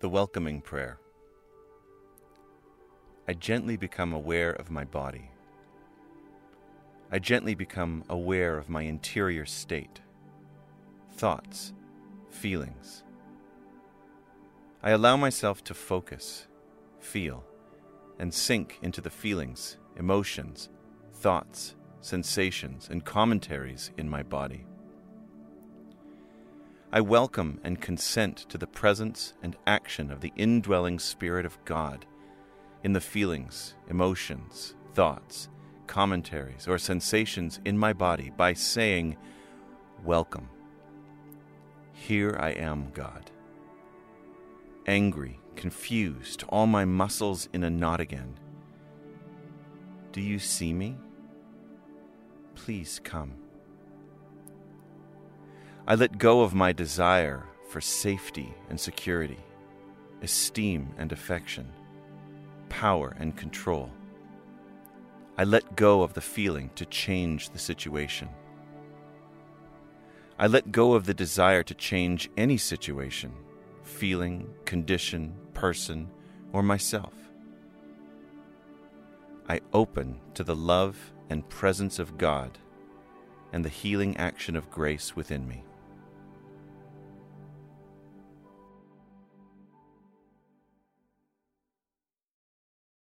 The Welcoming Prayer. I gently become aware of my body. I gently become aware of my interior state, thoughts, feelings. I allow myself to focus, feel, and sink into the feelings, emotions, thoughts, sensations, and commentaries in my body. I welcome and consent to the presence and action of the indwelling Spirit of God in the feelings, emotions, thoughts, commentaries, or sensations in my body by saying, Welcome. Here I am, God. Angry, confused, all my muscles in a knot again. Do you see me? Please come. I let go of my desire for safety and security, esteem and affection, power and control. I let go of the feeling to change the situation. I let go of the desire to change any situation, feeling, condition, person, or myself. I open to the love and presence of God and the healing action of grace within me.